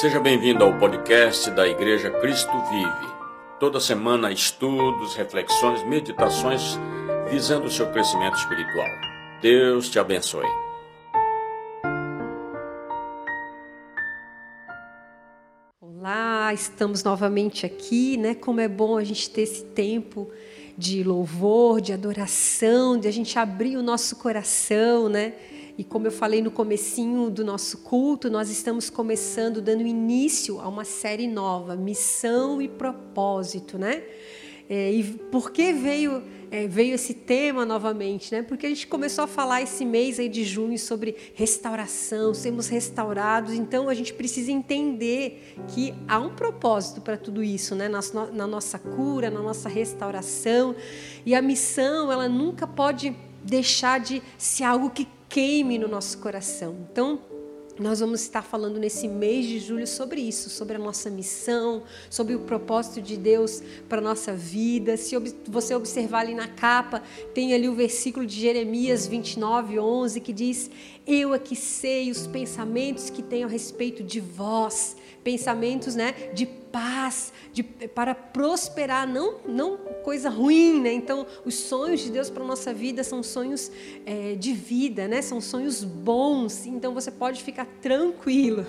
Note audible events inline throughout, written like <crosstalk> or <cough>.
Seja bem-vindo ao podcast da Igreja Cristo Vive. Toda semana, estudos, reflexões, meditações visando o seu crescimento espiritual. Deus te abençoe. Olá, estamos novamente aqui, né? Como é bom a gente ter esse tempo de louvor, de adoração, de a gente abrir o nosso coração, né? E como eu falei no comecinho do nosso culto, nós estamos começando, dando início a uma série nova, Missão e Propósito, né? É, e por que veio, é, veio esse tema novamente? Né? Porque a gente começou a falar esse mês aí de junho sobre restauração, sermos restaurados, então a gente precisa entender que há um propósito para tudo isso, né? na, na nossa cura, na nossa restauração. E a missão, ela nunca pode deixar de ser algo que queime no nosso coração. Então, nós vamos estar falando nesse mês de julho sobre isso, sobre a nossa missão, sobre o propósito de Deus para a nossa vida. Se você observar ali na capa, tem ali o versículo de Jeremias 29, 11, que diz: Eu que sei os pensamentos que tenho a respeito de vós, pensamentos né, de paz, de, para prosperar, não, não coisa ruim. Né? Então, os sonhos de Deus para a nossa vida são sonhos é, de vida, né? são sonhos bons. Então, você pode ficar tranquilo.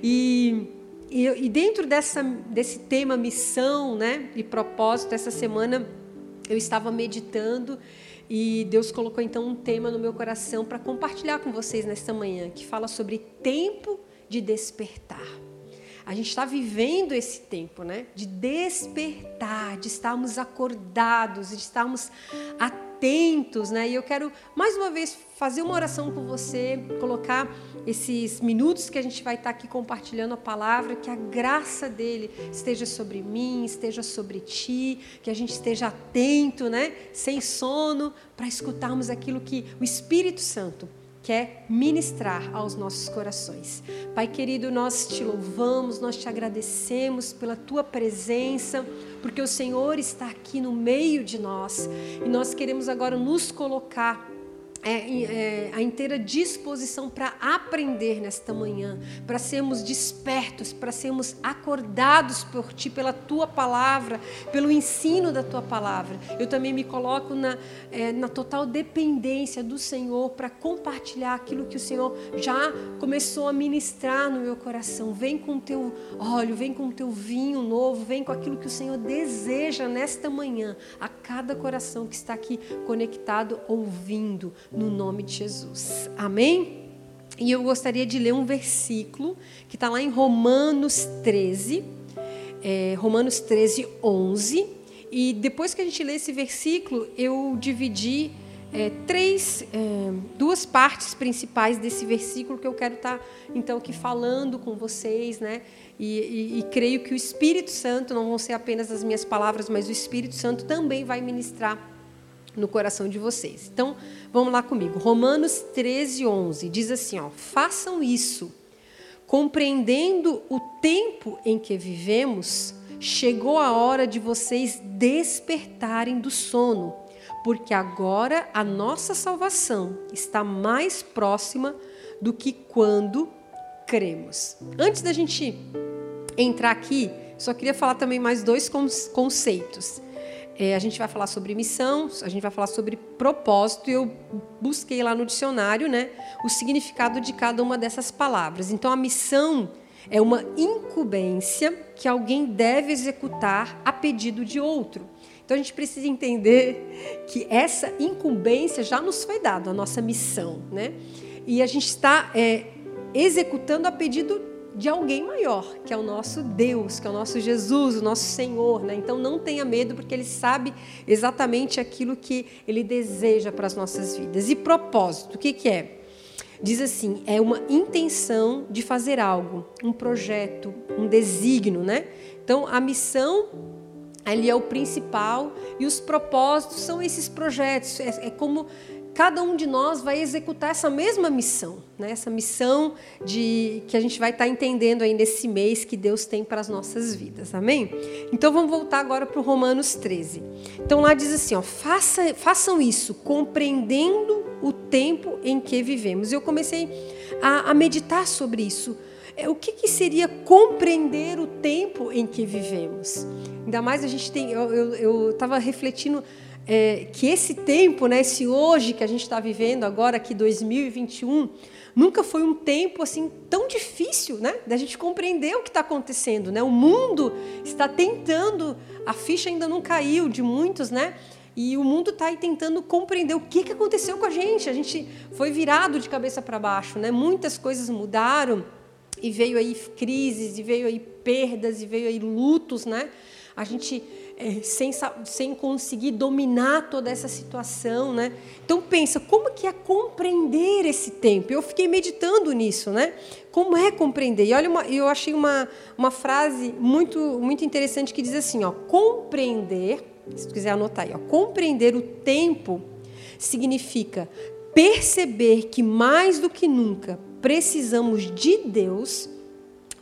E, e, e dentro dessa, desse tema missão né, e propósito, essa semana eu estava meditando. E Deus colocou então um tema no meu coração para compartilhar com vocês nesta manhã, que fala sobre tempo de despertar. A gente está vivendo esse tempo, né? De despertar, de estarmos acordados, de estarmos atentos, né? E eu quero mais uma vez fazer uma oração com você, colocar esses minutos que a gente vai estar aqui compartilhando a palavra, que a graça dele esteja sobre mim, esteja sobre ti, que a gente esteja atento, né? Sem sono, para escutarmos aquilo que o Espírito Santo quer ministrar aos nossos corações. Pai querido, nós te louvamos, nós te agradecemos pela tua presença, porque o Senhor está aqui no meio de nós e nós queremos agora nos colocar é, é, a inteira disposição para aprender nesta manhã, para sermos despertos, para sermos acordados por Ti, pela Tua palavra, pelo ensino da Tua palavra. Eu também me coloco na, é, na total dependência do Senhor para compartilhar aquilo que o Senhor já começou a ministrar no meu coração. Vem com o Teu óleo, vem com o Teu vinho novo, vem com aquilo que o Senhor deseja nesta manhã, a cada coração que está aqui conectado, ouvindo no nome de Jesus. Amém? E eu gostaria de ler um versículo que está lá em Romanos 13, é, Romanos 13, 11. E depois que a gente lê esse versículo, eu dividi é, três, é, duas partes principais desse versículo que eu quero estar, tá, então, aqui falando com vocês, né? E, e, e, creio que o Espírito Santo, não vão ser apenas as minhas palavras, mas o Espírito Santo também vai ministrar no coração de vocês. Então, vamos lá comigo. Romanos 13, 11 diz assim: ó, façam isso, compreendendo o tempo em que vivemos, chegou a hora de vocês despertarem do sono, porque agora a nossa salvação está mais próxima do que quando cremos. Antes da gente entrar aqui, só queria falar também mais dois conceitos. É, a gente vai falar sobre missão, a gente vai falar sobre propósito, eu busquei lá no dicionário né, o significado de cada uma dessas palavras. Então, a missão é uma incumbência que alguém deve executar a pedido de outro. Então, a gente precisa entender que essa incumbência já nos foi dada, a nossa missão. Né? E a gente está é, executando a pedido de alguém maior, que é o nosso Deus, que é o nosso Jesus, o nosso Senhor. Né? Então não tenha medo, porque Ele sabe exatamente aquilo que Ele deseja para as nossas vidas. E propósito, o que, que é? Diz assim: é uma intenção de fazer algo, um projeto, um desígnio. Né? Então a missão ali é o principal e os propósitos são esses projetos. É, é como cada um de nós vai executar essa mesma missão, né? essa missão de que a gente vai estar entendendo aí nesse mês que Deus tem para as nossas vidas, amém? Então vamos voltar agora para o Romanos 13. Então lá diz assim: ó, Faça, façam isso, compreendendo o tempo em que vivemos. Eu comecei a, a meditar sobre isso. é, o que, que seria compreender o tempo em que vivemos? Ainda mais a gente tem. Eu estava refletindo é, que esse tempo, né, esse hoje que a gente está vivendo agora, aqui 2021, nunca foi um tempo assim tão difícil, né, da gente compreender o que está acontecendo, né? O mundo está tentando, a ficha ainda não caiu de muitos, né? E o mundo está tentando compreender o que, que aconteceu com a gente. A gente foi virado de cabeça para baixo, né? Muitas coisas mudaram e veio aí crises, e veio aí perdas, e veio aí lutos, né? A gente é, sem, sem conseguir dominar toda essa situação, né? Então pensa, como que é compreender esse tempo? Eu fiquei meditando nisso, né? Como é compreender? E olha, uma, eu achei uma, uma frase muito, muito interessante que diz assim, ó, compreender, se tu quiser anotar aí, ó, compreender o tempo significa perceber que mais do que nunca precisamos de Deus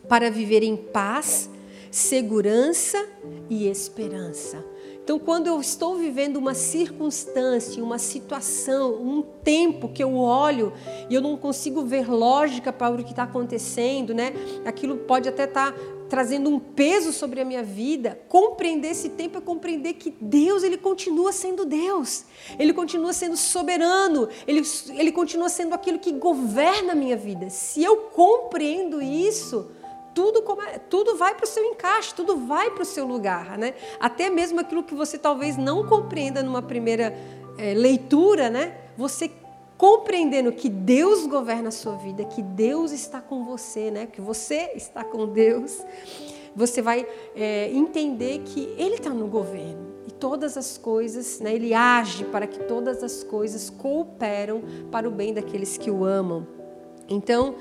para viver em paz segurança e esperança. Então, quando eu estou vivendo uma circunstância, uma situação, um tempo que eu olho e eu não consigo ver lógica para o que está acontecendo, né? Aquilo pode até estar tá trazendo um peso sobre a minha vida. Compreender esse tempo é compreender que Deus ele continua sendo Deus. Ele continua sendo soberano. Ele, ele continua sendo aquilo que governa a minha vida. Se eu compreendo isso, tudo, tudo vai para o seu encaixe, tudo vai para o seu lugar, né? Até mesmo aquilo que você talvez não compreenda numa primeira é, leitura, né? Você compreendendo que Deus governa a sua vida, que Deus está com você, né? Que você está com Deus, você vai é, entender que Ele está no governo e todas as coisas, né? Ele age para que todas as coisas cooperam para o bem daqueles que o amam. Então,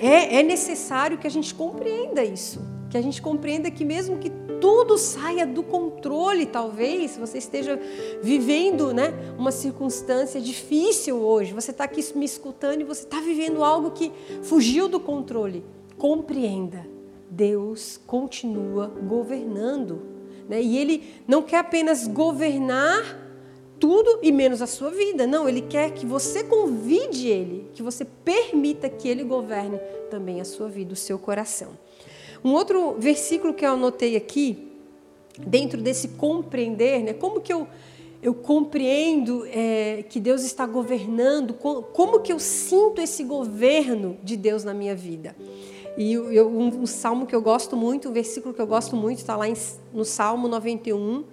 é, é necessário que a gente compreenda isso, que a gente compreenda que mesmo que tudo saia do controle, talvez você esteja vivendo né, uma circunstância difícil hoje, você está aqui me escutando e você está vivendo algo que fugiu do controle. Compreenda, Deus continua governando. Né? E Ele não quer apenas governar tudo e menos a sua vida. Não, ele quer que você convide ele, que você permita que ele governe também a sua vida, o seu coração. Um outro versículo que eu anotei aqui, dentro desse compreender, né? Como que eu eu compreendo é, que Deus está governando, como que eu sinto esse governo de Deus na minha vida. E eu, um, um salmo que eu gosto muito, um versículo que eu gosto muito, está lá em, no Salmo 91,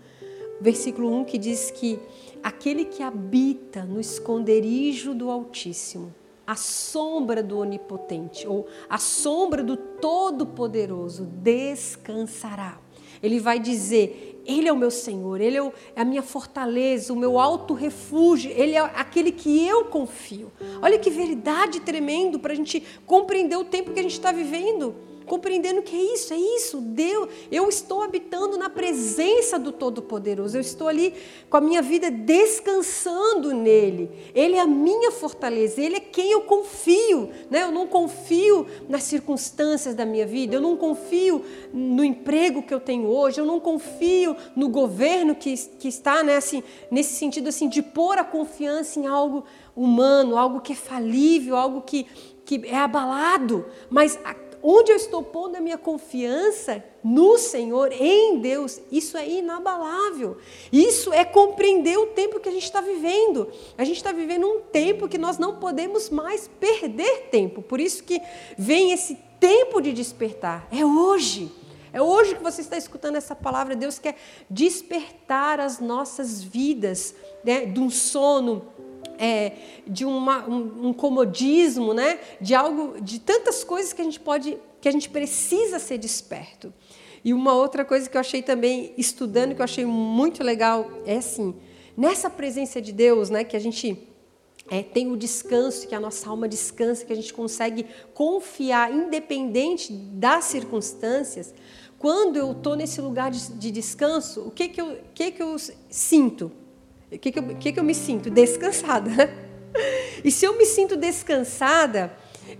versículo 1, que diz que aquele que habita no esconderijo do Altíssimo, a sombra do Onipotente, ou a sombra do Todo-Poderoso, descansará. Ele vai dizer: Ele é o meu Senhor, Ele é, é a minha fortaleza, o meu alto refúgio, Ele é aquele que eu confio. Olha que verdade tremendo para a gente compreender o tempo que a gente está vivendo compreendendo que é isso, é isso, Deus, eu estou habitando na presença do Todo-Poderoso, eu estou ali com a minha vida descansando nele, ele é a minha fortaleza, ele é quem eu confio, né? eu não confio nas circunstâncias da minha vida, eu não confio no emprego que eu tenho hoje, eu não confio no governo que, que está né, assim, nesse sentido assim, de pôr a confiança em algo humano, algo que é falível, algo que, que é abalado, mas a onde eu estou pondo a minha confiança no Senhor, em Deus, isso é inabalável. Isso é compreender o tempo que a gente está vivendo. A gente está vivendo um tempo que nós não podemos mais perder tempo. Por isso que vem esse tempo de despertar. É hoje. É hoje que você está escutando essa palavra. Deus quer despertar as nossas vidas né, de um sono é, de uma, um, um, comodismo, né? de algo, de tantas coisas que a gente pode, que a gente precisa ser desperto. E uma outra coisa que eu achei também estudando que eu achei muito legal é assim, nessa presença de Deus, né, que a gente é, tem o descanso, que a nossa alma descansa, que a gente consegue confiar independente das circunstâncias. Quando eu estou nesse lugar de, de, descanso, o que que eu, que que eu sinto? O que, que, eu, que, que eu me sinto? Descansada. E se eu me sinto descansada,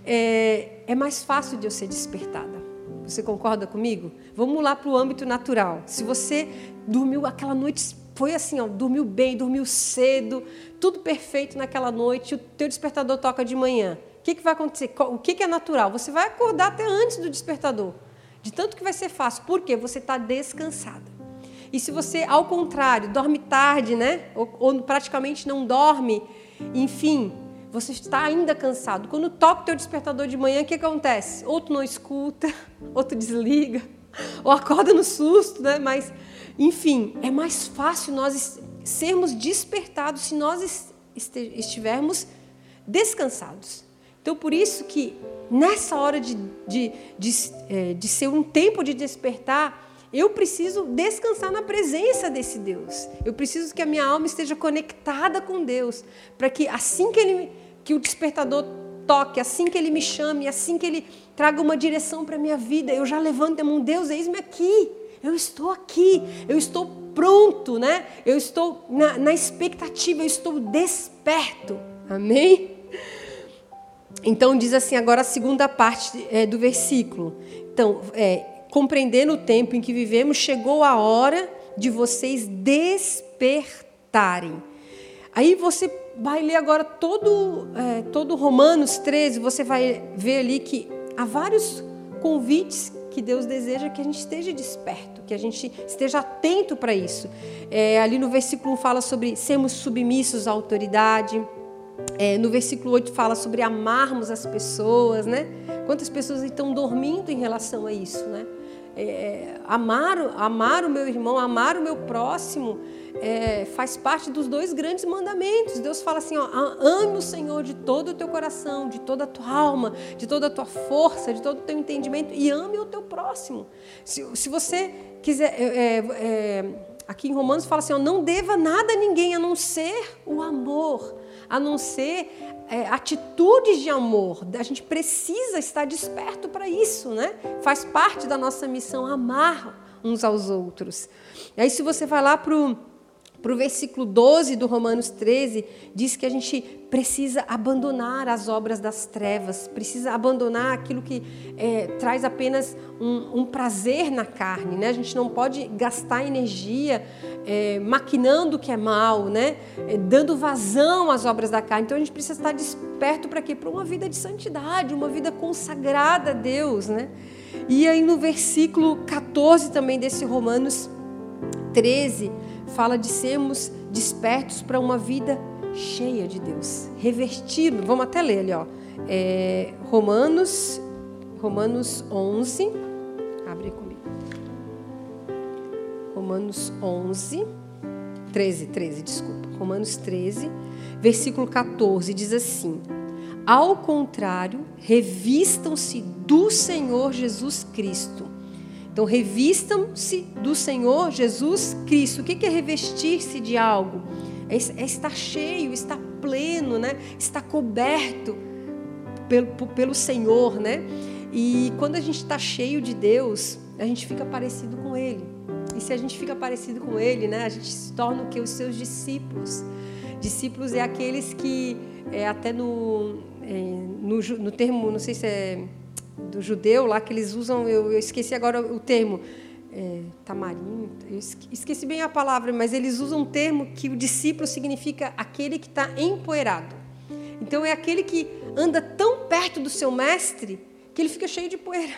é, é mais fácil de eu ser despertada. Você concorda comigo? Vamos lá para o âmbito natural. Se você dormiu aquela noite, foi assim, ó, dormiu bem, dormiu cedo, tudo perfeito naquela noite, o teu despertador toca de manhã. O que, que vai acontecer? O que, que é natural? Você vai acordar até antes do despertador. De tanto que vai ser fácil. Por quê? Você está descansado. E se você, ao contrário, dorme tarde, né? Ou, ou, praticamente não dorme, enfim, você está ainda cansado. Quando toca o teu despertador de manhã, o que acontece? Ou tu não escuta, <laughs> ou tu desliga, <laughs> ou acorda no susto, né? Mas, enfim, é mais fácil nós sermos despertados se nós estivermos descansados. Então, por isso que nessa hora de, de, de, é, de ser um tempo de despertar, eu preciso descansar na presença desse Deus. Eu preciso que a minha alma esteja conectada com Deus, para que assim que ele que o despertador toque, assim que ele me chame, assim que ele traga uma direção para a minha vida, eu já levanto a mão, Deus, eis-me aqui. Eu estou aqui, eu estou pronto, né? Eu estou na, na expectativa, eu estou desperto. Amém? Então diz assim agora a segunda parte é, do versículo. Então, é, compreendendo o tempo em que vivemos, chegou a hora de vocês despertarem. Aí você vai ler agora todo, é, todo Romanos 13, você vai ver ali que há vários convites que Deus deseja que a gente esteja desperto, que a gente esteja atento para isso. É, ali no versículo 1 fala sobre sermos submissos à autoridade. É, no versículo 8 fala sobre amarmos as pessoas, né? Quantas pessoas estão dormindo em relação a isso, né? É, amar, amar o meu irmão, amar o meu próximo, é, faz parte dos dois grandes mandamentos. Deus fala assim: ó, ame o Senhor de todo o teu coração, de toda a tua alma, de toda a tua força, de todo o teu entendimento, e ame o teu próximo. Se, se você quiser. É, é, é aqui em Romanos fala assim: ó, não deva nada a ninguém a não ser o amor a não ser é, atitudes de amor. A gente precisa estar desperto para isso, né? Faz parte da nossa missão amar uns aos outros. E aí, se você vai lá para o para o versículo 12 do Romanos 13, diz que a gente precisa abandonar as obras das trevas, precisa abandonar aquilo que é, traz apenas um, um, prazer na carne. Né? A gente não pode gastar energia é, maquinando o que é mal, né? É, dando vazão às obras da carne. Então a gente precisa estar desperto para quê? Para uma vida de santidade, uma vida consagrada a Deus. Né? E aí no versículo 14 também desse Romanos 13, fala de sermos despertos para uma vida cheia de Deus, revestido. Vamos até ler ali, ó. É, Romanos, Romanos 11. Abre comigo. Romanos 11, 13, 13, desculpa. Romanos 13, versículo 14 diz assim: Ao contrário, revistam-se do Senhor Jesus Cristo então, revistam-se do Senhor Jesus Cristo. O que é revestir-se de algo? É, é estar cheio, estar pleno, né? estar coberto pelo, pelo Senhor. Né? E quando a gente está cheio de Deus, a gente fica parecido com Ele. E se a gente fica parecido com Ele, né? a gente se torna o que? Os seus discípulos. Discípulos é aqueles que, é, até no, é, no, no termo, não sei se é do judeu lá que eles usam, eu, eu esqueci agora o termo, é, tamarim, eu esqueci bem a palavra, mas eles usam um termo que o discípulo significa aquele que está empoeirado. Então é aquele que anda tão perto do seu mestre que ele fica cheio de poeira.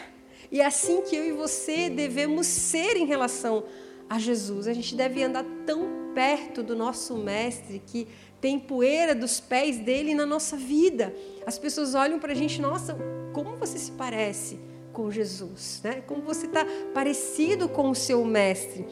E é assim que eu e você devemos ser em relação a Jesus. A gente deve andar tão perto do nosso mestre que tem poeira dos pés dele na nossa vida. As pessoas olham para a gente, nossa, como você se parece com Jesus, né? Como você está parecido com o seu mestre.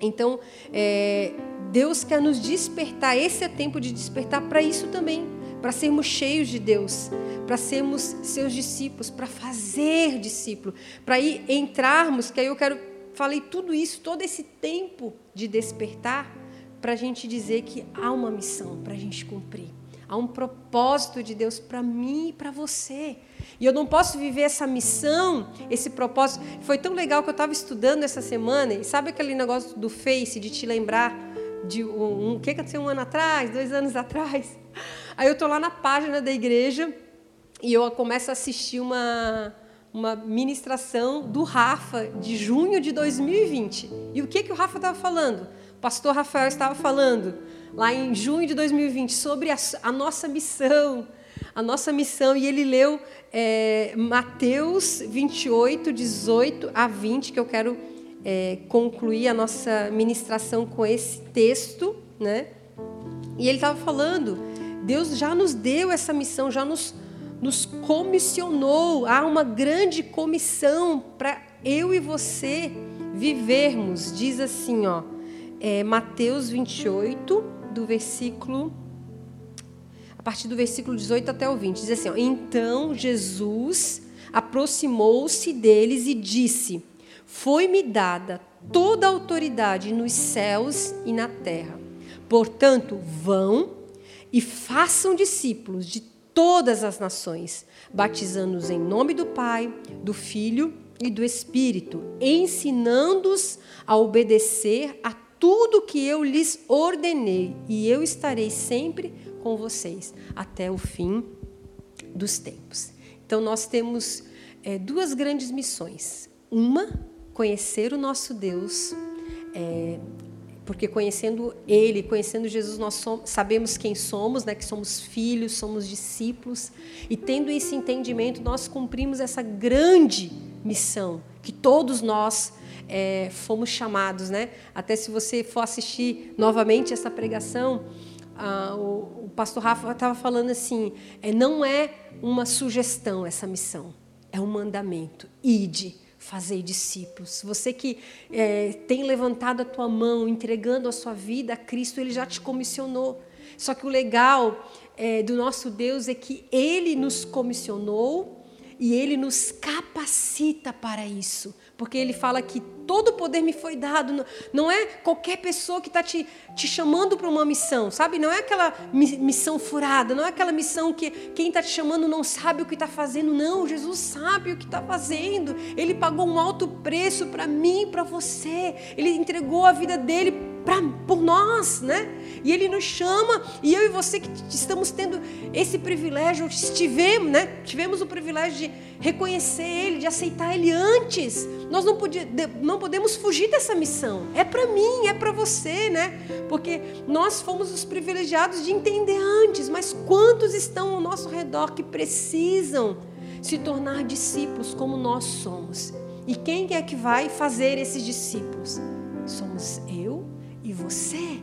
Então, é, Deus quer nos despertar. Esse é tempo de despertar para isso também, para sermos cheios de Deus, para sermos seus discípulos, para fazer discípulo, para ir entrarmos. Que aí eu quero falei tudo isso, todo esse tempo de despertar para a gente dizer que há uma missão para a gente cumprir. Há um propósito de Deus para mim e para você. E eu não posso viver essa missão, esse propósito. Foi tão legal que eu estava estudando essa semana, e sabe aquele negócio do Face, de te lembrar de um, um que aconteceu um ano atrás, dois anos atrás? <laughs> Aí eu estou lá na página da igreja e eu começo a assistir uma, uma ministração do Rafa, de junho de 2020. E o que, que o Rafa estava falando? Pastor Rafael estava falando lá em junho de 2020 sobre a, a nossa missão, a nossa missão. E ele leu é, Mateus 28, 18 a 20, que eu quero é, concluir a nossa ministração com esse texto, né? E ele estava falando, Deus já nos deu essa missão, já nos, nos comissionou. Há uma grande comissão para eu e você vivermos. Diz assim, ó, é, Mateus 28, do versículo a partir do versículo 18 até o 20. Diz assim: ó, Então Jesus aproximou-se deles e disse: Foi-me dada toda a autoridade nos céus e na terra. Portanto, vão e façam discípulos de todas as nações, batizando-os em nome do Pai, do Filho e do Espírito, ensinando-os a obedecer a tudo que eu lhes ordenei, e eu estarei sempre com vocês até o fim dos tempos. Então, nós temos é, duas grandes missões. Uma, conhecer o nosso Deus, é, porque conhecendo Ele, conhecendo Jesus, nós somos, sabemos quem somos, né, que somos filhos, somos discípulos, e tendo esse entendimento, nós cumprimos essa grande missão que todos nós é, fomos chamados, né? Até se você for assistir novamente essa pregação, ah, o, o, pastor Rafa estava falando assim: é, não é uma sugestão essa missão, é um mandamento. Ide fazer discípulos. Você que é, tem levantado a tua mão, entregando a sua vida a Cristo, Ele já te comissionou. Só que o legal é, do nosso Deus é que Ele nos comissionou e Ele nos capacita para isso. Porque Ele fala que todo o poder me foi dado. Não é qualquer pessoa que está te, te chamando para uma missão, sabe? Não é aquela missão furada, não é aquela missão que quem está te chamando não sabe o que está fazendo. Não, Jesus sabe o que está fazendo. Ele pagou um alto preço para mim para você. Ele entregou a vida dele pra, por nós, né? E Ele nos chama, e eu e você que estamos tendo esse privilégio, estivemos, né? Tivemos o privilégio de reconhecer Ele, de aceitar Ele antes. Nós não, podia, não podemos fugir dessa missão. É para mim, é para você, né? Porque nós fomos os privilegiados de entender antes, mas quantos estão ao nosso redor que precisam se tornar discípulos como nós somos? E quem é que vai fazer esses discípulos? Somos eu você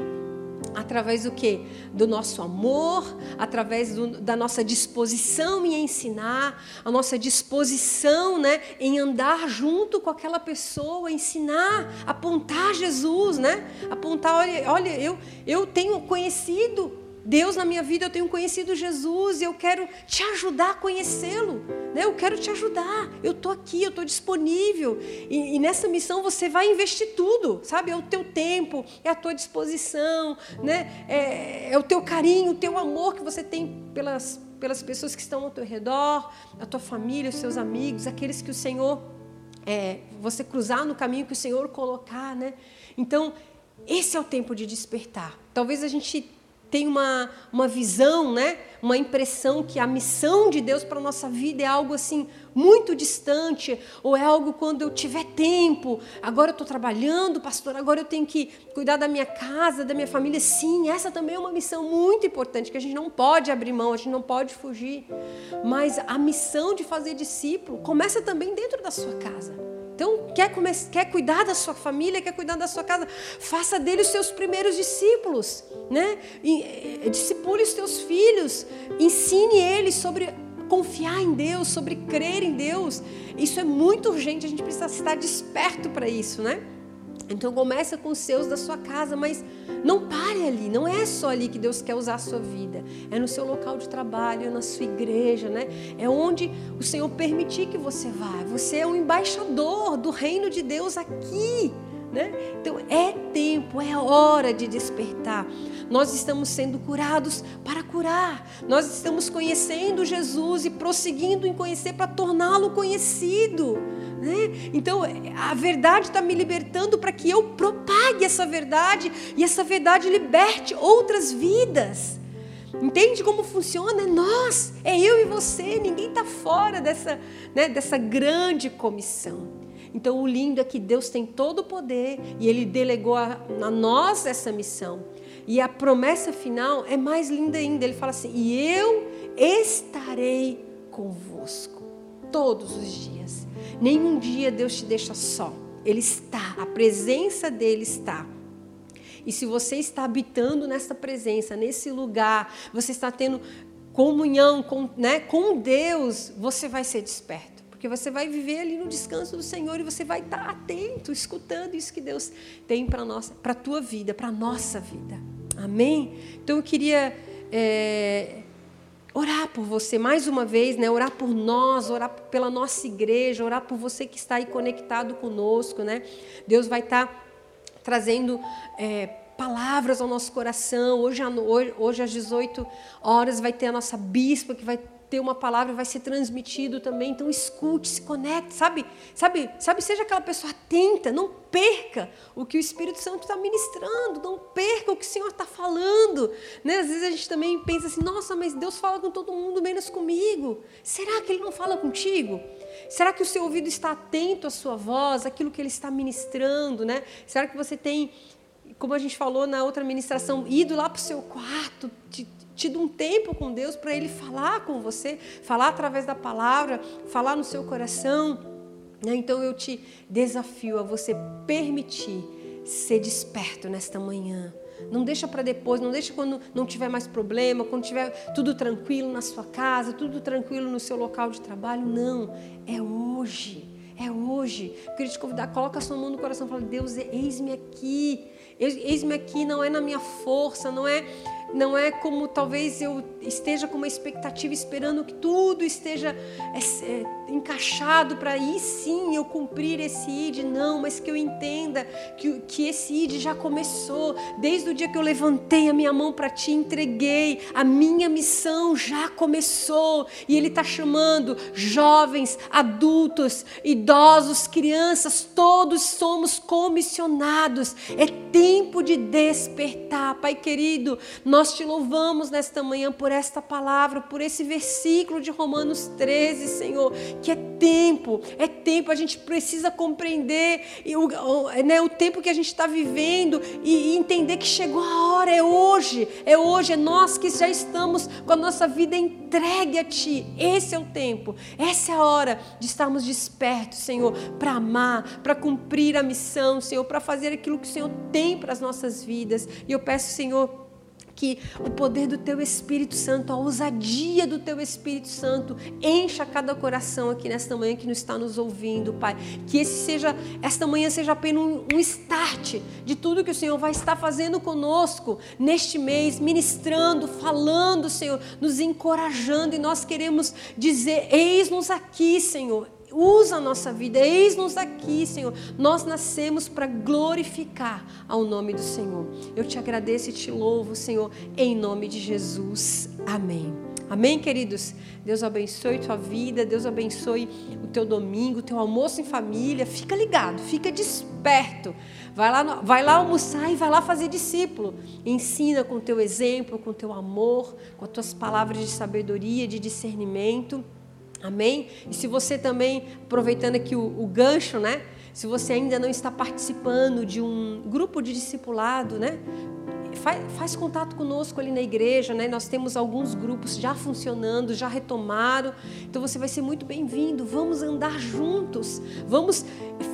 através do que? Do nosso amor, através do, da nossa disposição em ensinar, a nossa disposição né, em andar junto com aquela pessoa, ensinar, apontar Jesus, né? Apontar, olha, olha eu, eu tenho conhecido Deus na minha vida, eu tenho conhecido Jesus e eu quero te ajudar a conhecê-lo. Né? Eu quero te ajudar. Eu estou aqui, eu estou disponível. E, e, nessa missão você vai investir tudo, sabe? É o teu tempo, é a tua disposição, né? é, é o teu carinho, o teu amor que você tem pelas, pelas pessoas que estão ao teu redor, a tua família, os seus amigos, aqueles que o Senhor, é, você cruzar no caminho que o Senhor colocar. Né? Então, esse é o tempo de despertar. Talvez a gente tem uma, uma visão, né? uma impressão que a missão de Deus para a nossa vida é algo assim muito distante, ou é algo quando eu tiver tempo, agora eu estou trabalhando, pastor, agora eu tenho que cuidar da minha casa, da minha família. Sim, essa também é uma missão muito importante, que a gente não pode abrir mão, a gente não pode fugir. Mas a missão de fazer discípulo começa também dentro da sua casa. Então, quer, quer cuidar da sua família, quer cuidar da sua casa, faça dele os seus primeiros discípulos, né? E, discipule os teus filhos, ensine eles sobre confiar em Deus, sobre crer em Deus. Isso é muito urgente, a gente precisa estar desperto para isso, né? Então começa com os seus da sua casa, mas não pare ali, não é só ali que Deus quer usar a sua vida. É no seu local de trabalho, é na sua igreja, né? É onde o Senhor permitir que você vá. Você é um embaixador do reino de Deus aqui. Né? Então é tempo, é hora de despertar. Nós estamos sendo curados para curar. Nós estamos conhecendo Jesus e prosseguindo em conhecer para torná-lo conhecido. Né? Então, a verdade está me libertando para que eu propague essa verdade e essa verdade liberte outras vidas. Entende como funciona? É nós, é eu e você, ninguém está fora dessa, né, dessa grande comissão. Então, o lindo é que Deus tem todo o poder e Ele delegou a, a nós essa missão. E a promessa final é mais linda ainda. Ele fala assim: E eu estarei convosco todos os dias. Nenhum dia Deus te deixa só. Ele está, a presença dele está. E se você está habitando nessa presença, nesse lugar, você está tendo comunhão com, né, com Deus, você vai ser desperto. Porque você vai viver ali no descanso do Senhor e você vai estar atento, escutando isso que Deus tem para a tua vida, para a nossa vida. Amém? Então eu queria é, orar por você mais uma vez, né? Orar por nós, orar pela nossa igreja, orar por você que está aí conectado conosco, né? Deus vai estar trazendo é, palavras ao nosso coração. Hoje, hoje, às 18 horas, vai ter a nossa bispa que vai ter uma palavra, vai ser transmitido também. Então escute, se conecte, sabe? Sabe, sabe, seja aquela pessoa atenta, não perca o que o Espírito Santo está ministrando, não perca o que o Senhor está falando. Né? Às vezes a gente também pensa assim, nossa, mas Deus fala com todo mundo, menos comigo. Será que Ele não fala contigo? Será que o seu ouvido está atento à sua voz, aquilo que Ele está ministrando, né? Será que você tem como a gente falou na outra ministração, ido lá para o seu quarto, tido um tempo com Deus para Ele falar com você, falar através da palavra, falar no seu coração. Né? Então eu te desafio a você permitir ser desperto nesta manhã. Não deixa para depois, não deixa quando não tiver mais problema, quando tiver tudo tranquilo na sua casa, tudo tranquilo no seu local de trabalho. Não, é hoje. É hoje. Eu queria te convidar, coloca a sua mão no coração e fala: Deus, eis-me aqui. Eis-me aqui, não é na minha força, não é não é como talvez eu esteja com uma expectativa esperando que tudo esteja é, é, encaixado para aí sim eu cumprir esse ID, não, mas que eu entenda que, que esse ID já começou, desde o dia que eu levantei a minha mão para ti, entreguei, a minha missão já começou, e Ele está chamando jovens, adultos, idosos, crianças, todos somos comissionados, é tempo de despertar, Pai querido, nós te louvamos nesta manhã por esta palavra, por esse versículo de Romanos 13, Senhor, que é tempo, é tempo, a gente precisa compreender o, né, o tempo que a gente está vivendo e, e entender que chegou a hora, é hoje, é hoje, é nós que já estamos com a nossa vida entregue a Ti. Esse é o tempo, essa é a hora de estarmos despertos, Senhor, para amar, para cumprir a missão, Senhor, para fazer aquilo que o Senhor tem para as nossas vidas. E eu peço, Senhor, que o poder do teu Espírito Santo, a ousadia do teu Espírito Santo encha cada coração aqui nesta manhã que nos está nos ouvindo, Pai. Que esse seja, esta manhã seja apenas um, um start de tudo que o Senhor vai estar fazendo conosco neste mês, ministrando, falando, Senhor, nos encorajando e nós queremos dizer: eis-nos aqui, Senhor usa a nossa vida, eis-nos aqui, Senhor. Nós nascemos para glorificar ao nome do Senhor. Eu te agradeço e te louvo, Senhor, em nome de Jesus. Amém. Amém, queridos? Deus abençoe tua vida, Deus abençoe o teu domingo, o teu almoço em família. Fica ligado, fica desperto. Vai lá, vai lá almoçar e vai lá fazer discípulo. Ensina com o teu exemplo, com o teu amor, com as tuas palavras de sabedoria, de discernimento. Amém? E se você também, aproveitando aqui o, o gancho, né? Se você ainda não está participando de um grupo de discipulado, né? Faz, faz, contato conosco ali na igreja, né? Nós temos alguns grupos já funcionando, já retomaram. Então você vai ser muito bem-vindo. Vamos andar juntos. Vamos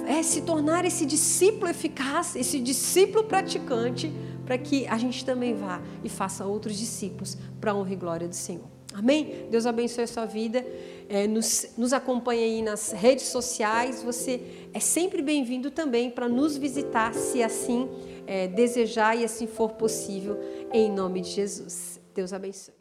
é, se tornar esse discípulo eficaz, esse discípulo praticante, para que a gente também vá e faça outros discípulos para a honra e glória do Senhor. Amém? Deus abençoe a sua vida é, nos, nos acompanhe aí nas redes sociais. Você é sempre bem-vindo também para nos visitar, se assim é, desejar e assim for possível, em nome de Jesus. Deus abençoe.